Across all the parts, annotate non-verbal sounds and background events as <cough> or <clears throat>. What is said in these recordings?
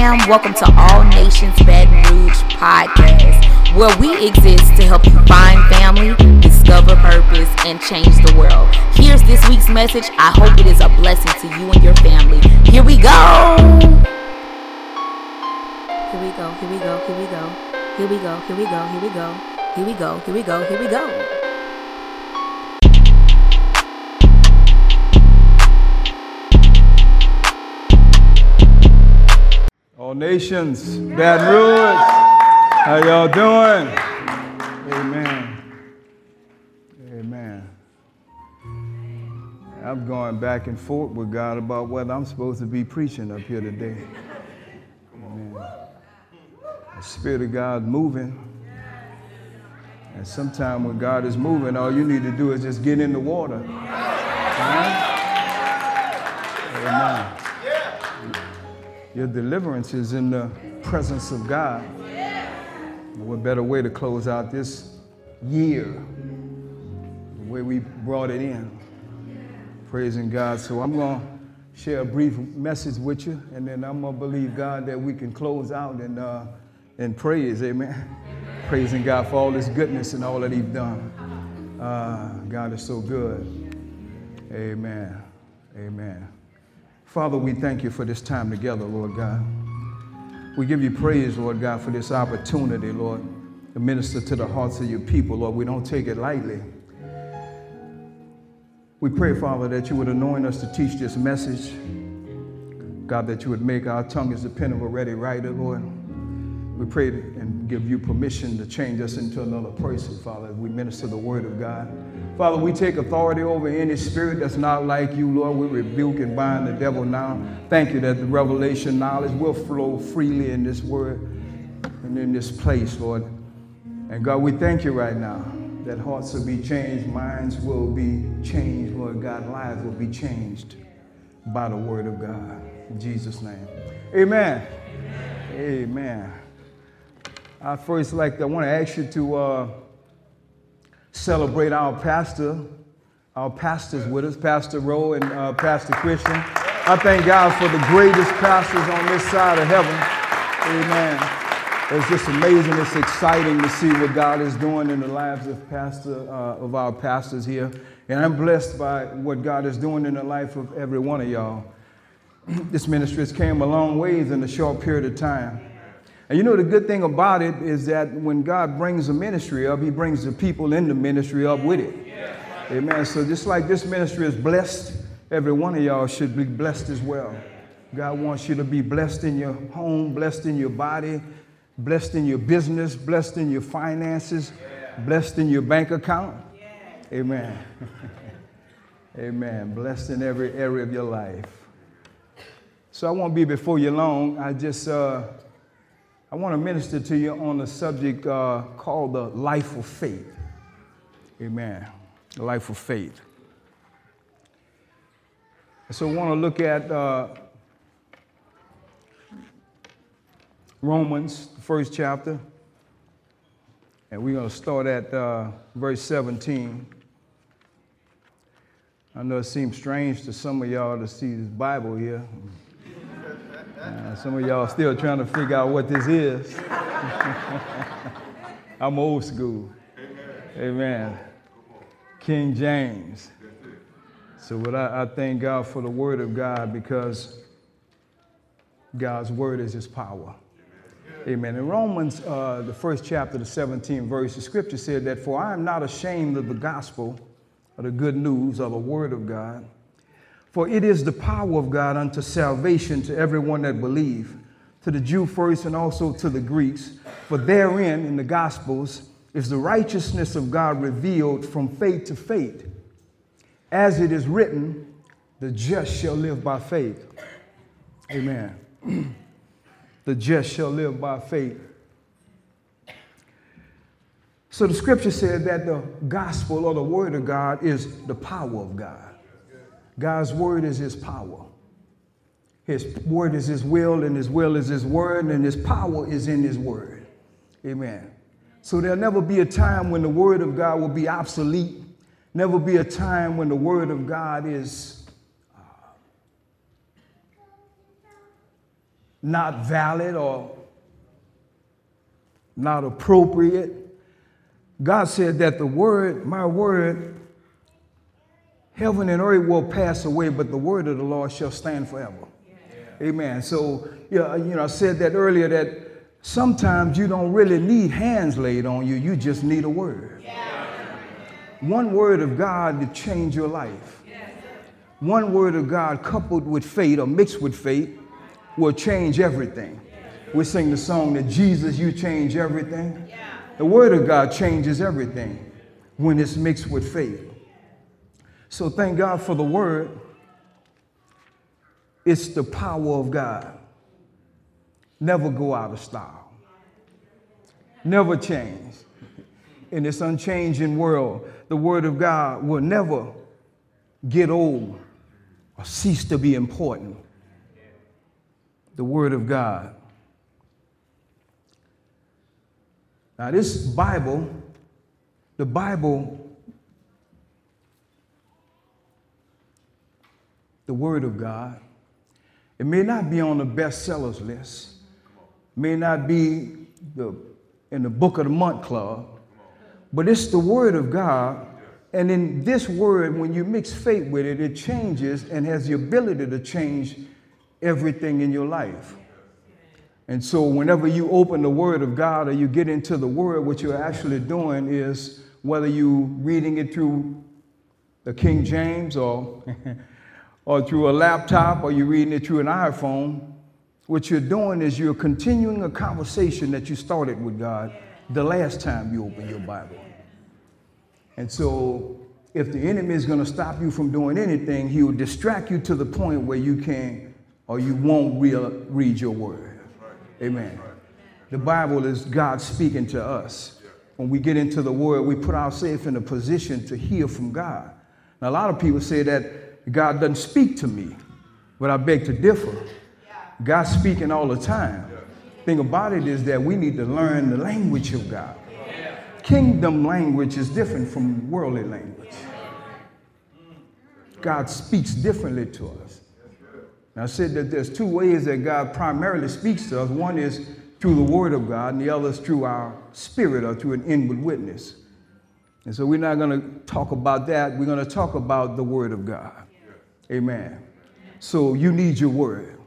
fam, welcome to All Nations Baton Rouge podcast, where we exist to help you find family, discover purpose, and change the world. Here's this week's message. I hope it is a blessing to you and your family. Here we go. Here we go, here we go, here we go. Here we go, here we go, here we go. Here we go, here we go, here we go. Here we go. All nations, Baton Rouge. How y'all doing? Amen. Amen. I'm going back and forth with God about what I'm supposed to be preaching up here today. Amen. The Spirit of God moving. And sometimes when God is moving, all you need to do is just get in the water. Amen. Amen. Your deliverance is in the presence of God. What better way to close out this year the way we brought it in? Praising God. So I'm going to share a brief message with you, and then I'm going to believe God that we can close out and, uh, in praise. Amen. Praising God for all His goodness and all that He's done. Uh, God is so good. Amen. Amen. Father, we thank you for this time together, Lord God. We give you praise, Lord God, for this opportunity, Lord, to minister to the hearts of your people, Lord. We don't take it lightly. We pray, Father, that you would anoint us to teach this message. God, that you would make our tongue as the pen of a ready writer, Lord. We pray and give you permission to change us into another person, Father, we minister the word of God. Father, we take authority over any spirit that's not like you, Lord. We rebuke and bind the devil now. Thank you that the revelation knowledge will flow freely in this word and in this place, Lord. And God, we thank you right now that hearts will be changed, minds will be changed, Lord God, lives will be changed by the word of God. In Jesus' name. Amen. Amen. Amen. I first like to, I want to ask you to uh, celebrate our pastor, our pastors with us, Pastor Rowe and uh, Pastor Christian. I thank God for the greatest pastors on this side of heaven. Amen. It's just amazing. It's exciting to see what God is doing in the lives of pastor uh, of our pastors here, and I'm blessed by what God is doing in the life of every one of y'all. <clears throat> this ministry has came a long ways in a short period of time. And you know, the good thing about it is that when God brings a ministry up, He brings the people in the ministry up with it. Amen. So just like this ministry is blessed, every one of y'all should be blessed as well. God wants you to be blessed in your home, blessed in your body, blessed in your business, blessed in your finances, blessed in your bank account. Amen. <laughs> Amen. Blessed in every area of your life. So I won't be before you long. I just uh, I want to minister to you on a subject uh, called the life of faith. Amen. The life of faith. So I want to look at uh, Romans, the first chapter. And we're going to start at uh, verse 17. I know it seems strange to some of y'all to see this Bible here. Uh, some of y'all still trying to figure out what this is. <laughs> I'm old school. Amen. King James. So what I, I thank God for the word of God because God's word is his power. Amen. In Romans, uh, the first chapter, the 17th verse, the scripture said that, For I am not ashamed of the gospel, of the good news, of the word of God. For it is the power of God unto salvation to everyone that believe, to the Jew first and also to the Greeks. For therein, in the Gospels, is the righteousness of God revealed from faith to faith. As it is written, the just shall live by faith. Amen. <clears throat> the just shall live by faith. So the scripture said that the gospel or the word of God is the power of God. God's word is his power. His word is his will, and his will is his word, and his power is in his word. Amen. So there'll never be a time when the word of God will be obsolete, never be a time when the word of God is uh, not valid or not appropriate. God said that the word, my word, heaven and earth will pass away, but the word of the Lord shall stand forever. Yeah. Amen. So, yeah, you know, I said that earlier that sometimes you don't really need hands laid on you, you just need a word. Yeah. One word of God to change your life. One word of God coupled with faith or mixed with faith will change everything. We sing the song that Jesus, you change everything. The word of God changes everything when it's mixed with faith. So thank God for the word. It's the power of God. Never go out of style. Never change. In this unchanging world, the word of God will never get old or cease to be important. The Word of God. Now, this Bible, the Bible, the Word of God, it may not be on the bestsellers list, may not be the, in the Book of the Month Club, but it's the Word of God. And in this word, when you mix faith with it, it changes and has the ability to change everything in your life. And so, whenever you open the Word of God or you get into the Word, what you're actually doing is whether you're reading it through the King James or, <laughs> or through a laptop or you're reading it through an iPhone, what you're doing is you're continuing a conversation that you started with God the last time you opened your Bible. And so, if the enemy is going to stop you from doing anything, he will distract you to the point where you can't or you won't read your word. Amen. The Bible is God speaking to us. When we get into the word, we put ourselves in a position to hear from God. Now, a lot of people say that God doesn't speak to me, but I beg to differ. God's speaking all the time. Thing about it is that we need to learn the language of God kingdom language is different from worldly language. God speaks differently to us. Now, I said that there's two ways that God primarily speaks to us. One is through the Word of God, and the other is through our spirit or through an inward witness. And so we're not going to talk about that. We're going to talk about the Word of God. Amen. So you need your Word.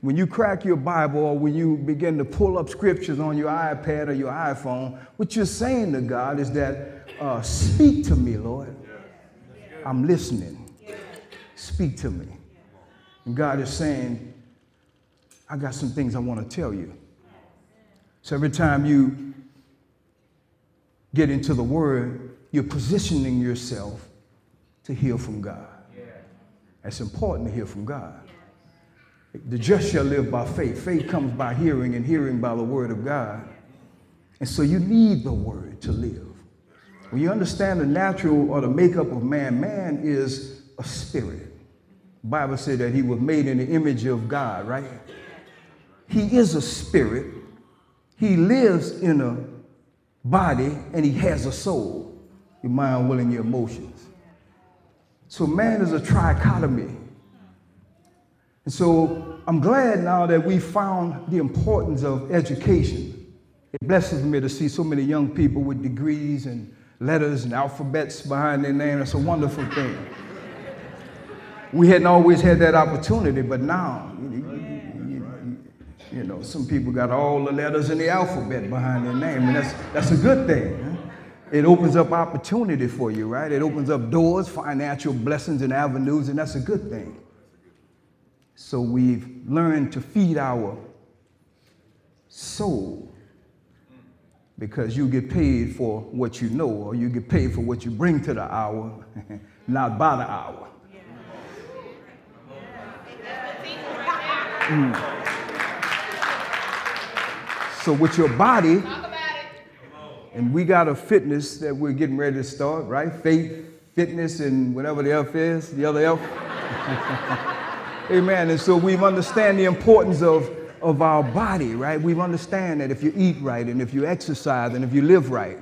When you crack your Bible or when you begin to pull up scriptures on your iPad or your iPhone, what you're saying to God is that, uh, speak to me, Lord. I'm listening. Speak to me. And God is saying, I got some things I want to tell you. So every time you get into the Word, you're positioning yourself to hear from God. It's important to hear from God. The just shall live by faith. Faith comes by hearing, and hearing by the word of God. And so you need the word to live. When you understand the natural or the makeup of man, man is a spirit. The Bible said that he was made in the image of God, right? He is a spirit. He lives in a body and he has a soul, your mind, will, and your emotions. So man is a trichotomy. And so I'm glad now that we found the importance of education. It blesses me to see so many young people with degrees and letters and alphabets behind their name. That's a wonderful thing. We hadn't always had that opportunity, but now, you, you, you know, some people got all the letters in the alphabet behind their name, and that's, that's a good thing. It opens up opportunity for you, right? It opens up doors, financial blessings, and avenues, and that's a good thing. So we've learned to feed our soul because you get paid for what you know or you get paid for what you bring to the hour, <laughs> not by the hour. Mm. So with your body, and we got a fitness that we're getting ready to start, right? Faith, fitness, and whatever the F is, the other F. <laughs> Amen. And so we understand the importance of, of our body, right? We understand that if you eat right and if you exercise and if you live right,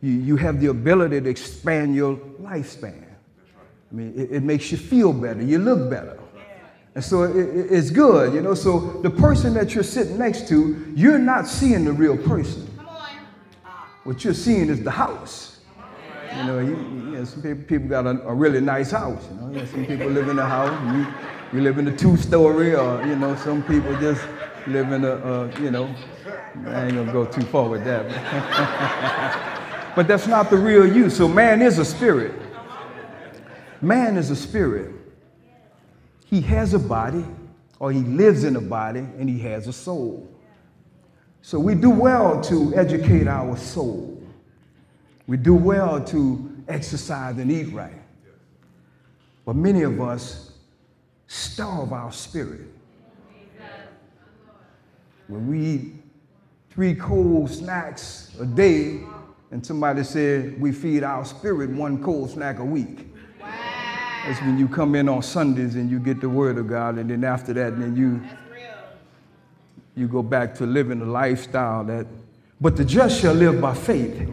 you, you have the ability to expand your lifespan. I mean, it, it makes you feel better, you look better. And so it, it, it's good, you know. So the person that you're sitting next to, you're not seeing the real person. What you're seeing is the house. You know, you, you know some people, got a, a, really nice house. You know, some people live in a house. You, you live in a two-story, or you know, some people just live in a, a you know. I ain't gonna go too far with that. but <laughs> that's not the real you. So man is a spirit. Man is a spirit. He has a body, or he lives in a body, and he has a soul. So we do well to educate our soul. We do well to exercise and eat right. But many of us starve our spirit. When we eat three cold snacks a day, and somebody said we feed our spirit one cold snack a week. That's when you come in on Sundays and you get the word of God, and then after that, then you you go back to living a lifestyle that, but the just shall live by faith.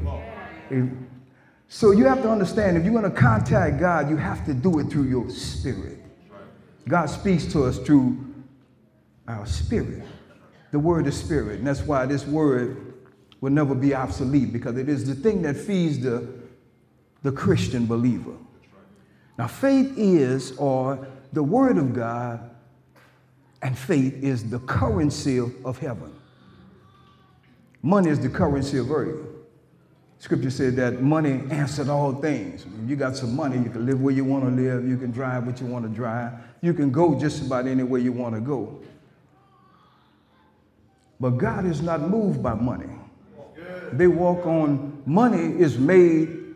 So you have to understand if you're going to contact God, you have to do it through your spirit. God speaks to us through our spirit. The word is spirit. And that's why this word will never be obsolete because it is the thing that feeds the, the Christian believer. Now, faith is, or the word of God, and faith is the currency of, heaven. Money is the currency of earth. Scripture said that money answered all things. If you got some money, you can live where you want to live, you can drive what you want to drive, you can go just about anywhere you want to go. But God is not moved by money. They walk on money is made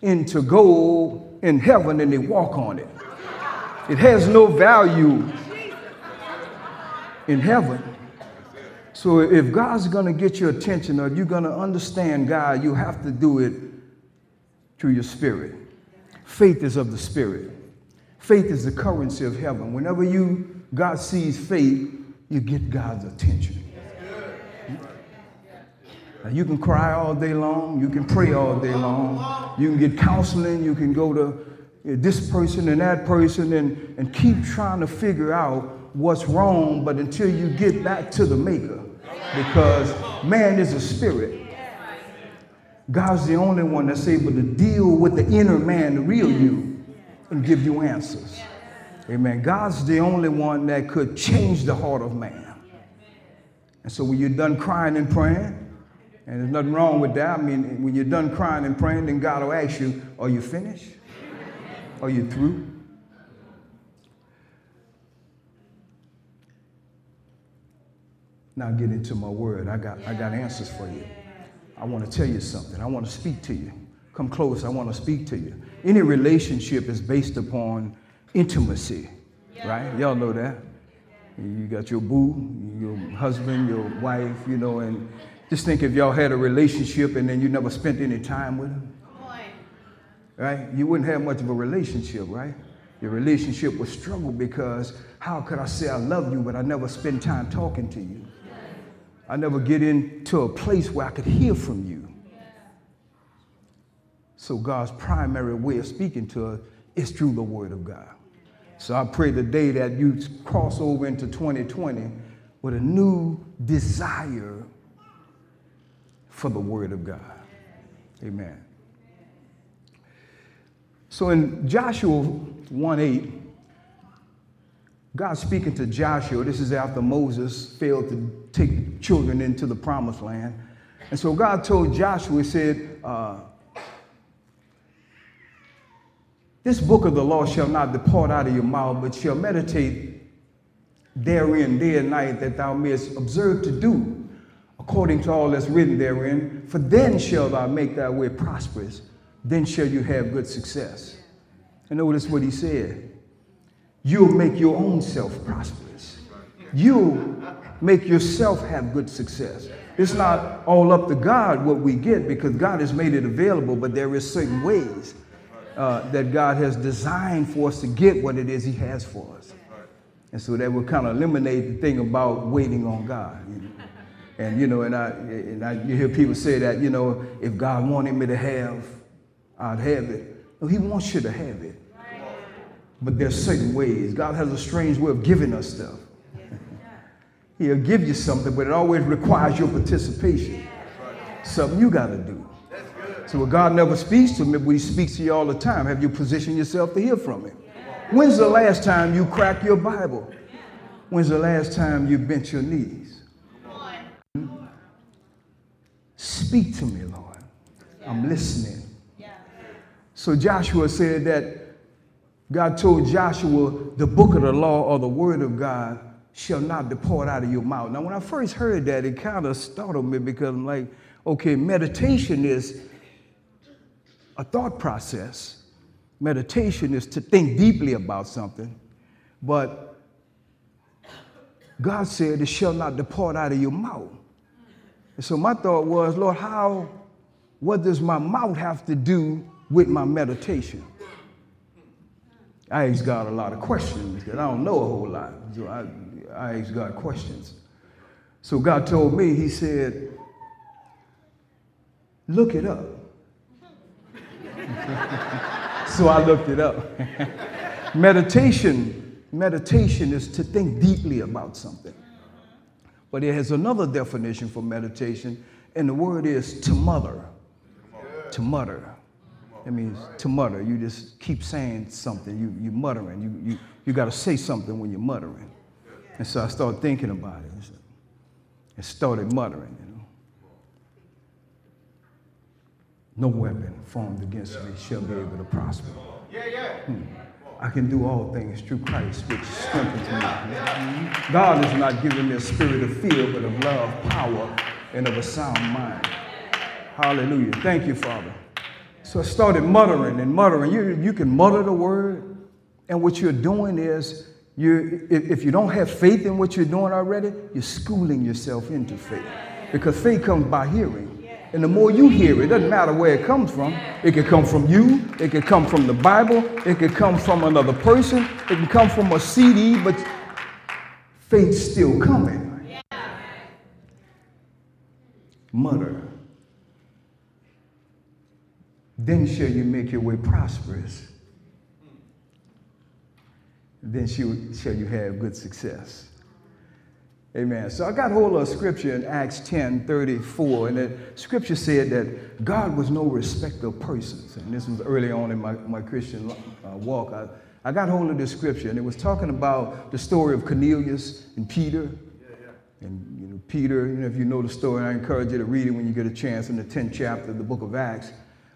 into gold in heaven and they walk on it. It has no value in heaven. So if God's going to get your attention or you're going to understand God, you have to do it through your spirit. Faith is of the spirit. Faith is the currency of heaven. Whenever you God sees faith, you get God's attention. Now, you can cry all day long, you can pray all day long, you can get counseling, you can go to this person and that person and, and keep trying to figure out what's wrong, but until you get back to the maker, because man is a spirit. God's the only one that's able to deal with the inner man, the real you, and give you answers. Amen. God's the only one that could change the heart of man. And so when you're done crying and praying, and there's nothing wrong with that. I mean, when you're done crying and praying, then God will ask you, Are you finished? Are you through? Now get into my word. I got, I got answers for you. I want to tell you something. I want to speak to you. Come close. I want to speak to you. Any relationship is based upon intimacy, right? Y'all know that. You got your boo, your husband, your wife, you know, and just think if y'all had a relationship and then you never spent any time with them, right? You wouldn't have much of a relationship, right? Your relationship would struggle because how could I say I love you, but I never spend time talking to you? I never get into a place where I could hear from you. So God's primary way of speaking to us is through the Word of God. So I pray today that you cross over into 2020 with a new desire for the Word of God. Amen. So in Joshua 1 8, God speaking to Joshua, this is after Moses failed to take children into the promised land. And so God told Joshua, He said, uh, This book of the law shall not depart out of your mouth, but shall meditate therein day and night, that thou mayest observe to do according to all that's written therein. For then shall thou make thy way prosperous, then shall you have good success. And notice what he said you'll make your own self prosperous. You'll make yourself have good success. It's not all up to God what we get because God has made it available, but there is certain ways uh, that God has designed for us to get what it is He has for us. And so that will kind of eliminate the thing about waiting on God. You know? And you know, and I and I you hear people say that, you know, if God wanted me to have, I'd have it. No, He wants you to have it. But there's certain ways. God has a strange way of giving us stuff. He'll give you something, but it always requires your participation. Something you got to do. So God never speaks to me, but He speaks to you all the time. Have you positioned yourself to hear from Him? When's the last time you cracked your Bible? When's the last time you bent your knees? Speak to me, Lord. I'm listening. So Joshua said that God told Joshua, the book of the law or the word of God shall not depart out of your mouth. Now, when I first heard that, it kind of startled me because I'm like, okay, meditation is a thought process. Meditation is to think deeply about something. But God said, it shall not depart out of your mouth. And so my thought was, Lord, how, what does my mouth have to do with my meditation? I ask God a lot of questions because I don't know a whole lot. So I, I ask God questions. So God told me, He said, look it up. <laughs> so I looked it up. <laughs> meditation, meditation is to think deeply about something. But it has another definition for meditation, and the word is to mutter. To mutter. It means to mutter. You just keep saying something. You you muttering. You you you got to say something when you're muttering. And so I started thinking about it and started muttering. You know, no weapon formed against me shall be able to prosper. Hmm. I can do all things through Christ, which strengthens me. God has not given me a spirit of fear, but of love, power, and of a sound mind. Hallelujah. Thank you, Father. So I started muttering and muttering. You, you can mutter the word, and what you're doing is, you, if, you don't have faith in what you're doing already, you're schooling yourself into faith. Because faith comes by hearing. And the more you hear it, doesn't matter where it comes from. It could come from you, it could come from the Bible, it could come from another person, it can come from a CD, but faith's still coming. Mutter then shall you make your way prosperous. Then shall you have good success. Amen. So I got hold of a scripture in Acts 10 34, and the scripture said that God was no respecter of persons. And this was early on in my, my Christian uh, walk. I, I got hold of this scripture, and it was talking about the story of Cornelius and Peter. And you know, Peter, you know, if you know the story, I encourage you to read it when you get a chance in the 10th chapter of the book of Acts.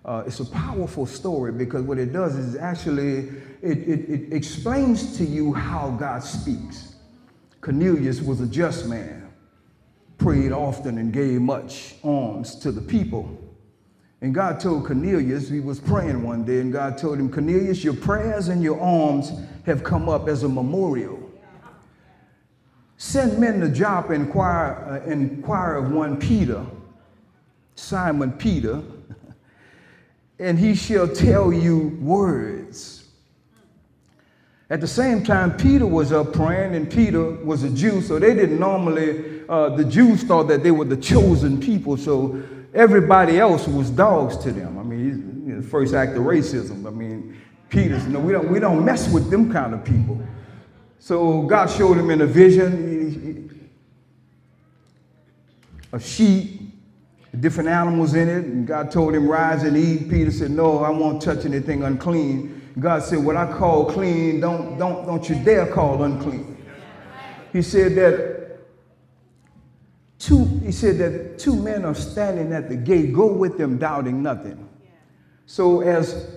Uh, it's a powerful story because what it does is actually it, it, it explains to you how God speaks. Cornelius was a just man, prayed often and gave much alms to the people. And God told Cornelius, he was praying one day, and God told him, Cornelius, your prayers and your alms have come up as a memorial. Send men to Joppa inquire, uh, inquire of one Peter, Simon Peter, and he shall tell you words. At the same time, Peter was up praying, and Peter was a Jew, so they didn't normally, uh, the Jews thought that they were the chosen people, so everybody else was dogs to them. I mean, you know, first act of racism. I mean, Peter's, you know, we don't, we don't mess with them kind of people. So God showed him in a vision a sheep different animals in it. And God told him, rise and eat. Peter said, no, I won't touch anything unclean. God said, what I call clean, don't, don't, don't you dare call unclean. He said that two, he said that two men are standing at the gate. Go with them, doubting nothing. So as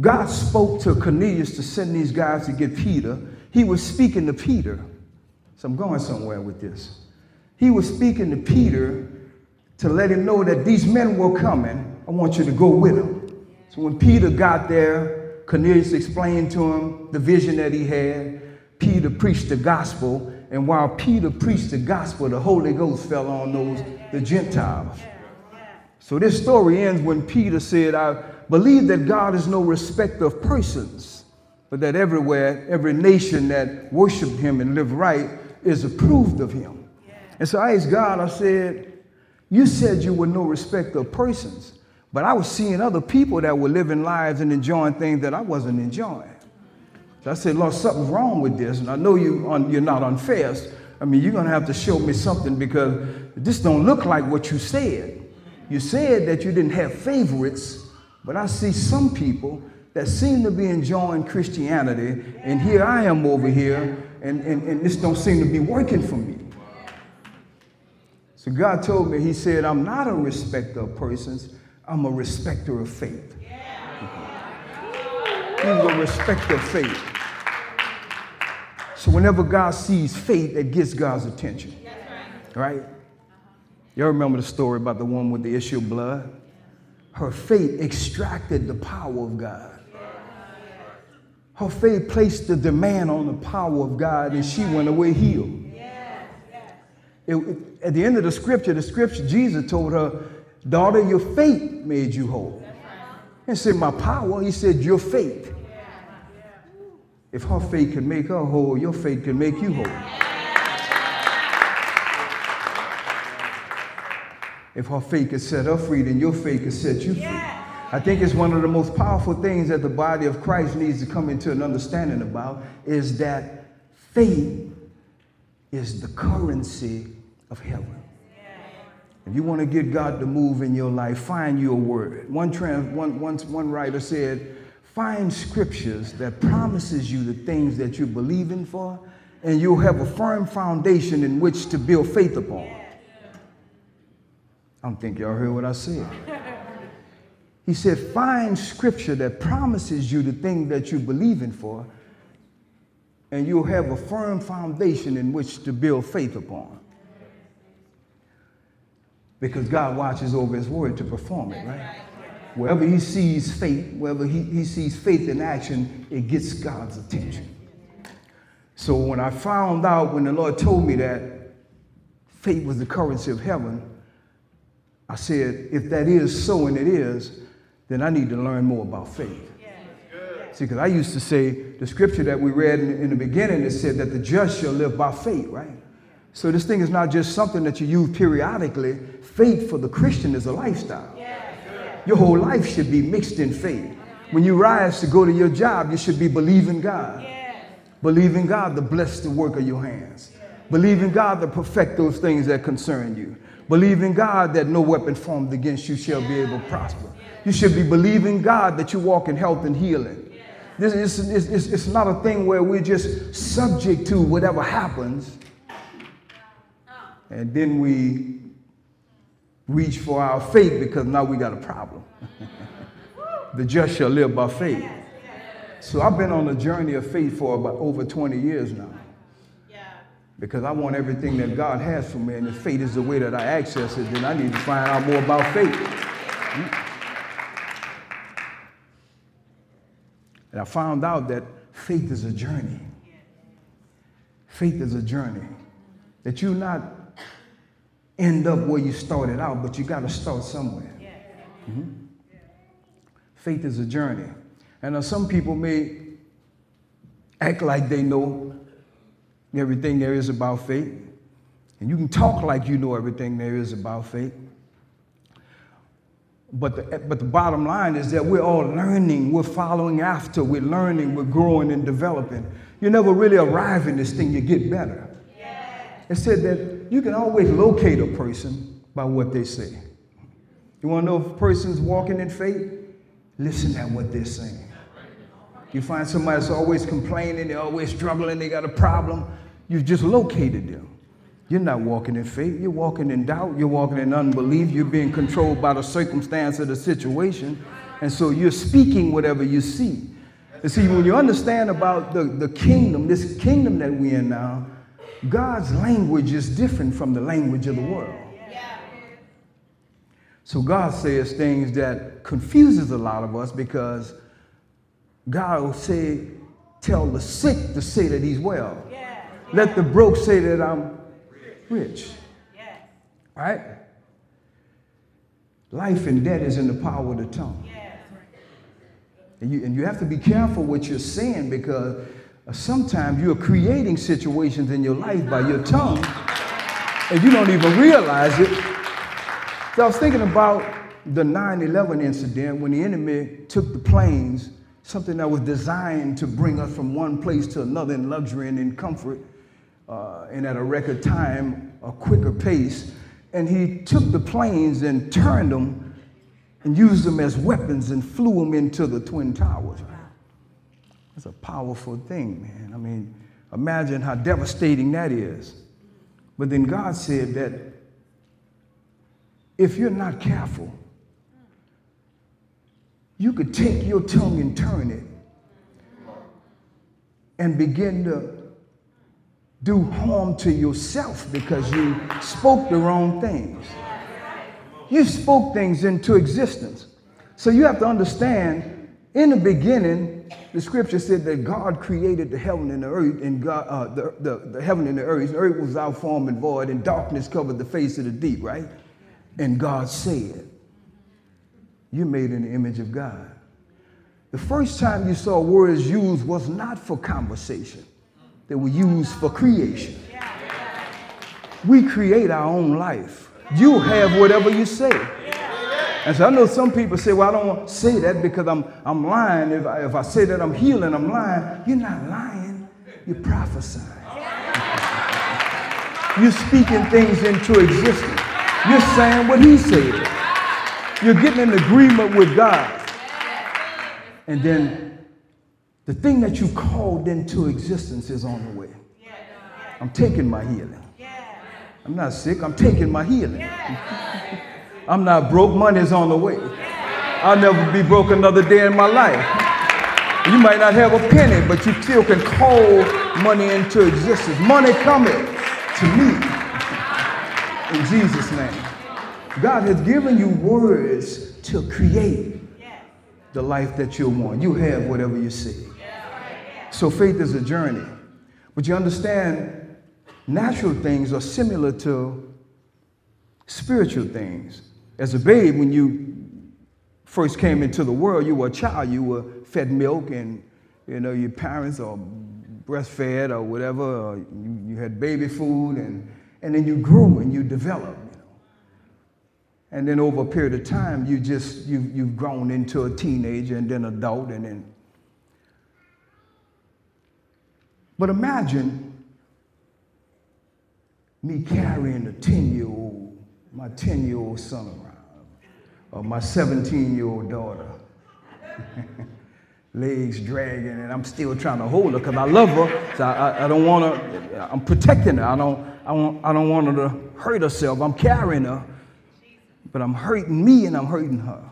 God spoke to Cornelius to send these guys to get Peter, he was speaking to Peter. So I'm going somewhere with this. He was speaking to Peter to let him know that these men were coming. I want you to go with them. So when Peter got there, Cornelius explained to him the vision that he had. Peter preached the gospel, and while Peter preached the gospel, the Holy Ghost fell on those the Gentiles. So this story ends when Peter said, I believe that God is no respecter of persons, but that everywhere, every nation that worshiped him and lived right is approved of him. And so I asked God, I said, you said you were no respecter of persons, but I was seeing other people that were living lives and enjoying things that I wasn't enjoying. So I said, Lord, something's wrong with this. And I know you you're not on fast. I mean, you're going to have to show me something because this don't look like what you said. You said that you didn't have favorites, but I see some people that seem to be enjoying Christianity, and here I am over here, and, and, and this don't seem to be working for me. So God told me, He said, I'm not a respecter of persons, I'm a respecter of faith. He's a respecter of faith. So whenever God sees faith, it gets God's attention. Right? Y'all remember the story about the woman with the issue of blood? Her faith extracted the power of God. Her faith placed the demand on the power of God, and she went away healed. It, at the end of the scripture, the scripture, Jesus told her, Daughter, your faith made you whole. And said, My power, he said, Your faith. If her faith can make her whole, your faith can make you whole. If her faith can set her free, then your faith can set you free. I think it's one of the most powerful things that the body of Christ needs to come into an understanding about is that faith is the currency of heaven. If you want to get God to move in your life, find your word. One, trans, one, one, one writer said, find scriptures that promises you the things that you're believing for, and you'll have a firm foundation in which to build faith upon. I don't think y'all heard what I said. <laughs> He said, find scripture that promises you the thing that you're believing for, and you'll have a firm foundation in which to build faith upon. Because God watches over his word to perform it, right? Wherever he sees faith, wherever he, he sees faith in action, it gets God's attention. So when I found out, when the Lord told me that faith was the currency of heaven, I said, if that is so and it is, then I need to learn more about faith. See, because I used to say the scripture that we read in, in, the beginning, it said that the just shall live by faith, right? So this thing is not just something that you use periodically. Faith for the Christian is a lifestyle. Your whole life should be mixed in faith. When you rise to go to your job, you should be believing God. Believing God to bless the work of your hands. Believing God to perfect those things that concern you. Believing God that no weapon formed against you shall be able to prosper. You should be believing God that you walk in health and healing. This is it's, it's, it's not a thing where we're just subject to whatever happens and then we reach for our faith because now we got a problem. <laughs> the just shall live by faith. So I've been on a journey of faith for about over 20 years now. Because I want everything that God has for me, and if faith is the way that I access it, then I need to find out more about faith. And I found out that faith is a journey. Faith is a journey. That you're not end up where you started out, but you got to start somewhere. Mm-hmm. Faith is a journey. And some people may act like they know everything there is about faith. And you can talk like you know everything there is about faith. But the, but the bottom line is that we're all learning, we're following after, we're learning, we're growing and developing. You never really arrive in this thing, you get better. It said that you can always locate a person by what they say. You want to know if a person's walking in faith? Listen at what they're saying. You find somebody that's always complaining, they're always struggling, they got a problem. You've just located them. You're not walking in faith. You're walking in doubt. You're walking in unbelief. You're being controlled by the circumstance of the situation. And so you're speaking whatever you see. And see, when you understand about the, the kingdom, this kingdom that we're in now, God's language is different from the language of the world. So God says things that confuses a lot of us because God will say, tell the sick to say that he's well. Let the broke say that I'm rich. Yeah. Right? Life and death is in the power of the tongue. Yeah. And, you, and you have to be careful what you're saying because sometimes you're creating situations in your life by your tongue and you don't even realize it. So I was thinking about the 9 11 incident when the enemy took the planes something that was designed to bring us from one place to another in luxury and in comfort, uh, and at a record time, a quicker pace. And he took the planes and turned them and used them as weapons and flew them into the Twin Towers. That's a powerful thing, man. I mean, imagine how devastating that is. But then God said that if you're not careful, you could take your tongue and turn it and begin to do harm to yourself because you spoke the wrong things. You spoke things into existence. So you have to understand in the beginning, the scripture said that God created the heaven and the earth, and God, uh, the, the, the heaven and the earth. The earth was without form and void, and darkness covered the face of the deep, right? And God said, You made in the image of God. The first time you saw words used was not for conversation, they were used for creation. We create our own life. You have whatever you say. And so I know some people say, well, I don't want to say that because I'm, I'm lying. If I, if I say that I'm healing, I'm lying. You're not lying, you're prophesying. You're speaking things into existence. You're saying what he said. You're getting in agreement with God. And then the thing that you called into existence is on the way. I'm taking my healing. I'm not sick, I'm taking my healing. <laughs> I'm not broke, money's on the way. I'll never be broke another day in my life. You might not have a penny, but you still can call money into existence. Money coming to me in Jesus' name. God has given you words to create the life that you want. You have whatever you see. So faith is a journey. But you understand, natural things are similar to spiritual things. As a babe, when you first came into the world, you were a child, you were fed milk, and you know, your parents are breastfed or whatever, or you, you had baby food, and, and then you grew and you developed. You know. And then over a period of time, you just you, you've grown into a teenager and then adult, and then. But imagine me carrying a 10 year old, my 10 year old son of my 17 year old daughter. <laughs> Legs dragging, and I'm still trying to hold her because I love her. So I, I, I don't want to, I'm protecting her. I don't, I, want, I don't want her to hurt herself. I'm carrying her, but I'm hurting me and I'm hurting her.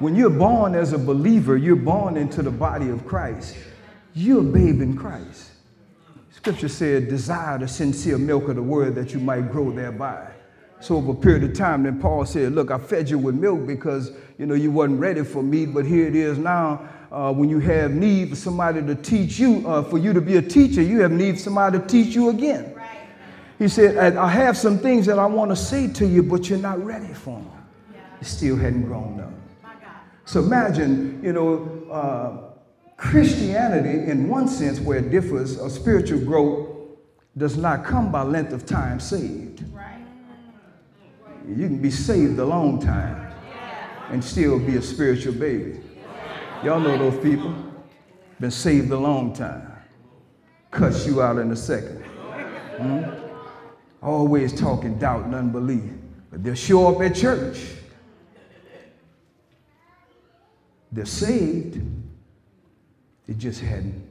When you're born as a believer, you're born into the body of Christ. You're a babe in Christ. Scripture said, desire the sincere milk of the word that you might grow thereby. So over a period of time, then Paul said, look, I fed you with milk because, you know, you wasn't ready for meat, but here it is now. Uh, when you have need for somebody to teach you, uh, for you to be a teacher, you have need for somebody to teach you again. Right. He said, I have some things that I want to say to you, but you're not ready for them. Yeah. You still hadn't grown up. So imagine, you know, uh, Christianity, in one sense, where it differs, a spiritual growth does not come by length of time saved. Right. You can be saved a long time and still be a spiritual baby. Y'all know those people. Been saved a long time. Cuss you out in a second. Hmm? Always talking doubt and unbelief. But they'll show up at church. They're saved. They just hadn't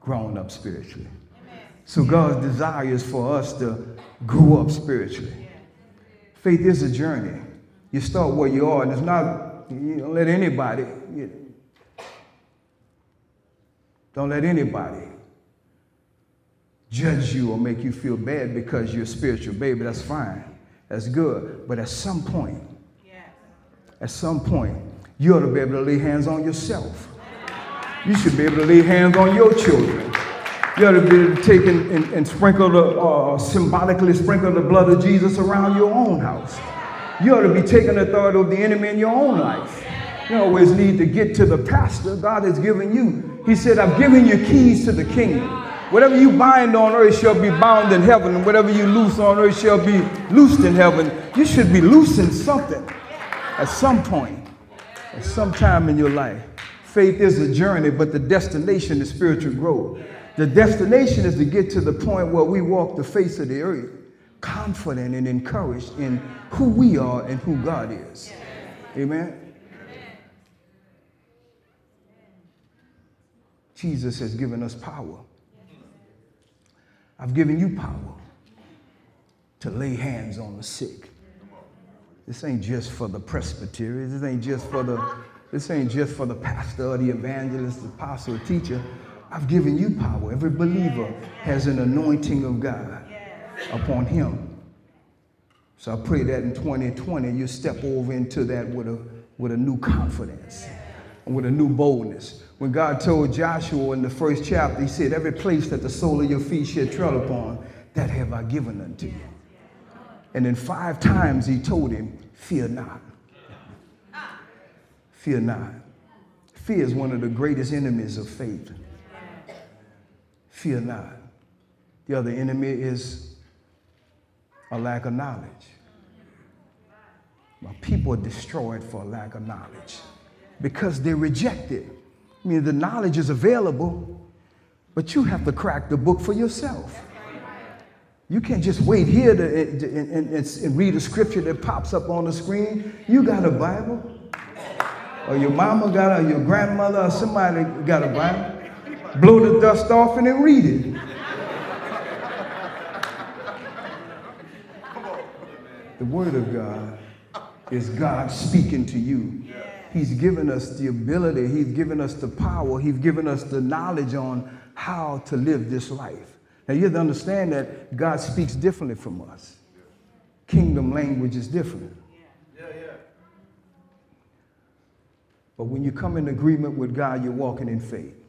grown up spiritually. So God's desire is for us to grow up spiritually. Faith is a journey. You start where you are, and it's not, you don't let anybody, you, don't let anybody judge you or make you feel bad because you're a spiritual baby. That's fine. That's good. But at some point, at some point, you ought to be able to lay hands on yourself. You should be able to lay hands on your children. You ought to be able to take and, and, and sprinkle the, uh, symbolically sprinkle the blood of Jesus around your own house. You ought to be taking authority of the enemy in your own life. You always need to get to the pastor God has given you. He said, I've given you keys to the kingdom. Whatever you bind on earth shall be bound in heaven, and whatever you loose on earth shall be loosed in heaven. You should be loosing something at some point. At some time in your life, faith is a journey, but the destination is spiritual growth. The destination is to get to the point where we walk the face of the earth confident and encouraged in who we are and who God is. Amen. Jesus has given us power. I've given you power to lay hands on the sick. This ain't just for the presbytery. This ain't just for the this ain't just for the pastor or the evangelist, the apostle, the teacher. I've given you power. Every believer has an anointing of God upon him. So I pray that in 2020 you step over into that with a with a new confidence and with a new boldness. When God told Joshua in the first chapter, he said, Every place that the sole of your feet shall tread upon, that have I given unto you. And then five times he told him, Fear not. Fear not. Fear is one of the greatest enemies of faith. Fear not. The other enemy is a lack of knowledge. My people are destroyed for a lack of knowledge because they reject it. I mean, the knowledge is available, but you have to crack the book for yourself. You can't just wait here to, eh, and, and, and, read a scripture that pops up on the screen. You got a Bible, or your mama got or your grandmother, or somebody got a Bible. Blow the dust off and then read it. The Word of God is God speaking to you. He's given us the ability, He's given us the power, He's given us the knowledge on how to live this life. Now, you have to understand that God speaks differently from us. Kingdom language is different. But when you come in agreement with God, you're walking in faith.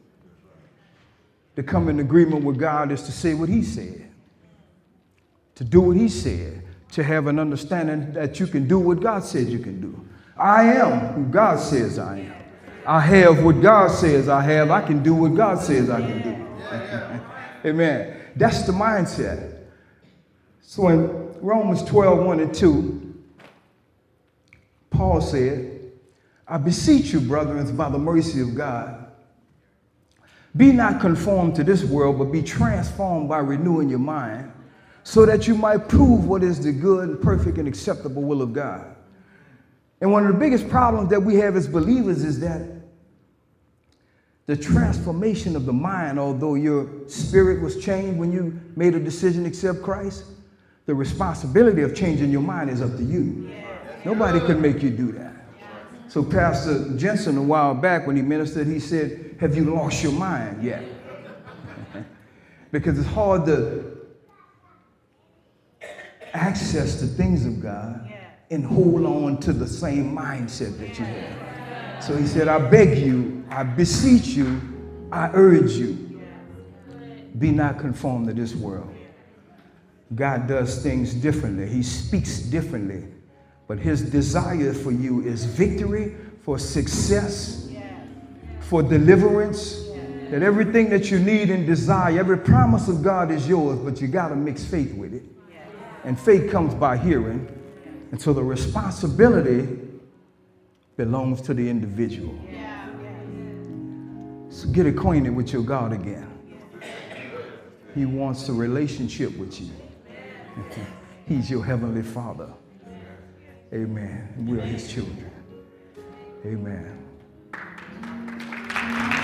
To come in agreement with God is to say what He said, to do what He said, to have an understanding that you can do what God says you can do. I am who God says I am. I have what God says I have. I can do what God says I can do. <laughs> Amen. That's the mindset. So in Romans 12, 1 and 2, Paul said, I beseech you, brethren, by the mercy of God, be not conformed to this world, but be transformed by renewing your mind, so that you might prove what is the good, perfect, and acceptable will of God. And one of the biggest problems that we have as believers is that the transformation of the mind, although your spirit was changed when you made a decision to accept Christ, the responsibility of changing your mind is up to you. Nobody can make you do that. So, Pastor Jensen, a while back when he ministered, he said, Have you lost your mind yet? <laughs> because it's hard to access the things of God and hold on to the same mindset that you have. So he said, I beg you, I beseech you, I urge you, be not conformed to this world. God does things differently, He speaks differently, but His desire for you is victory, for success, for deliverance. That everything that you need and desire, every promise of God is yours, but you got to mix faith with it. And faith comes by hearing. And so the responsibility belongs to the individual. So get acquainted with your God again. He wants a relationship with you. <laughs> He's your heavenly Father. Amen. We are his children. Amen. Thank you.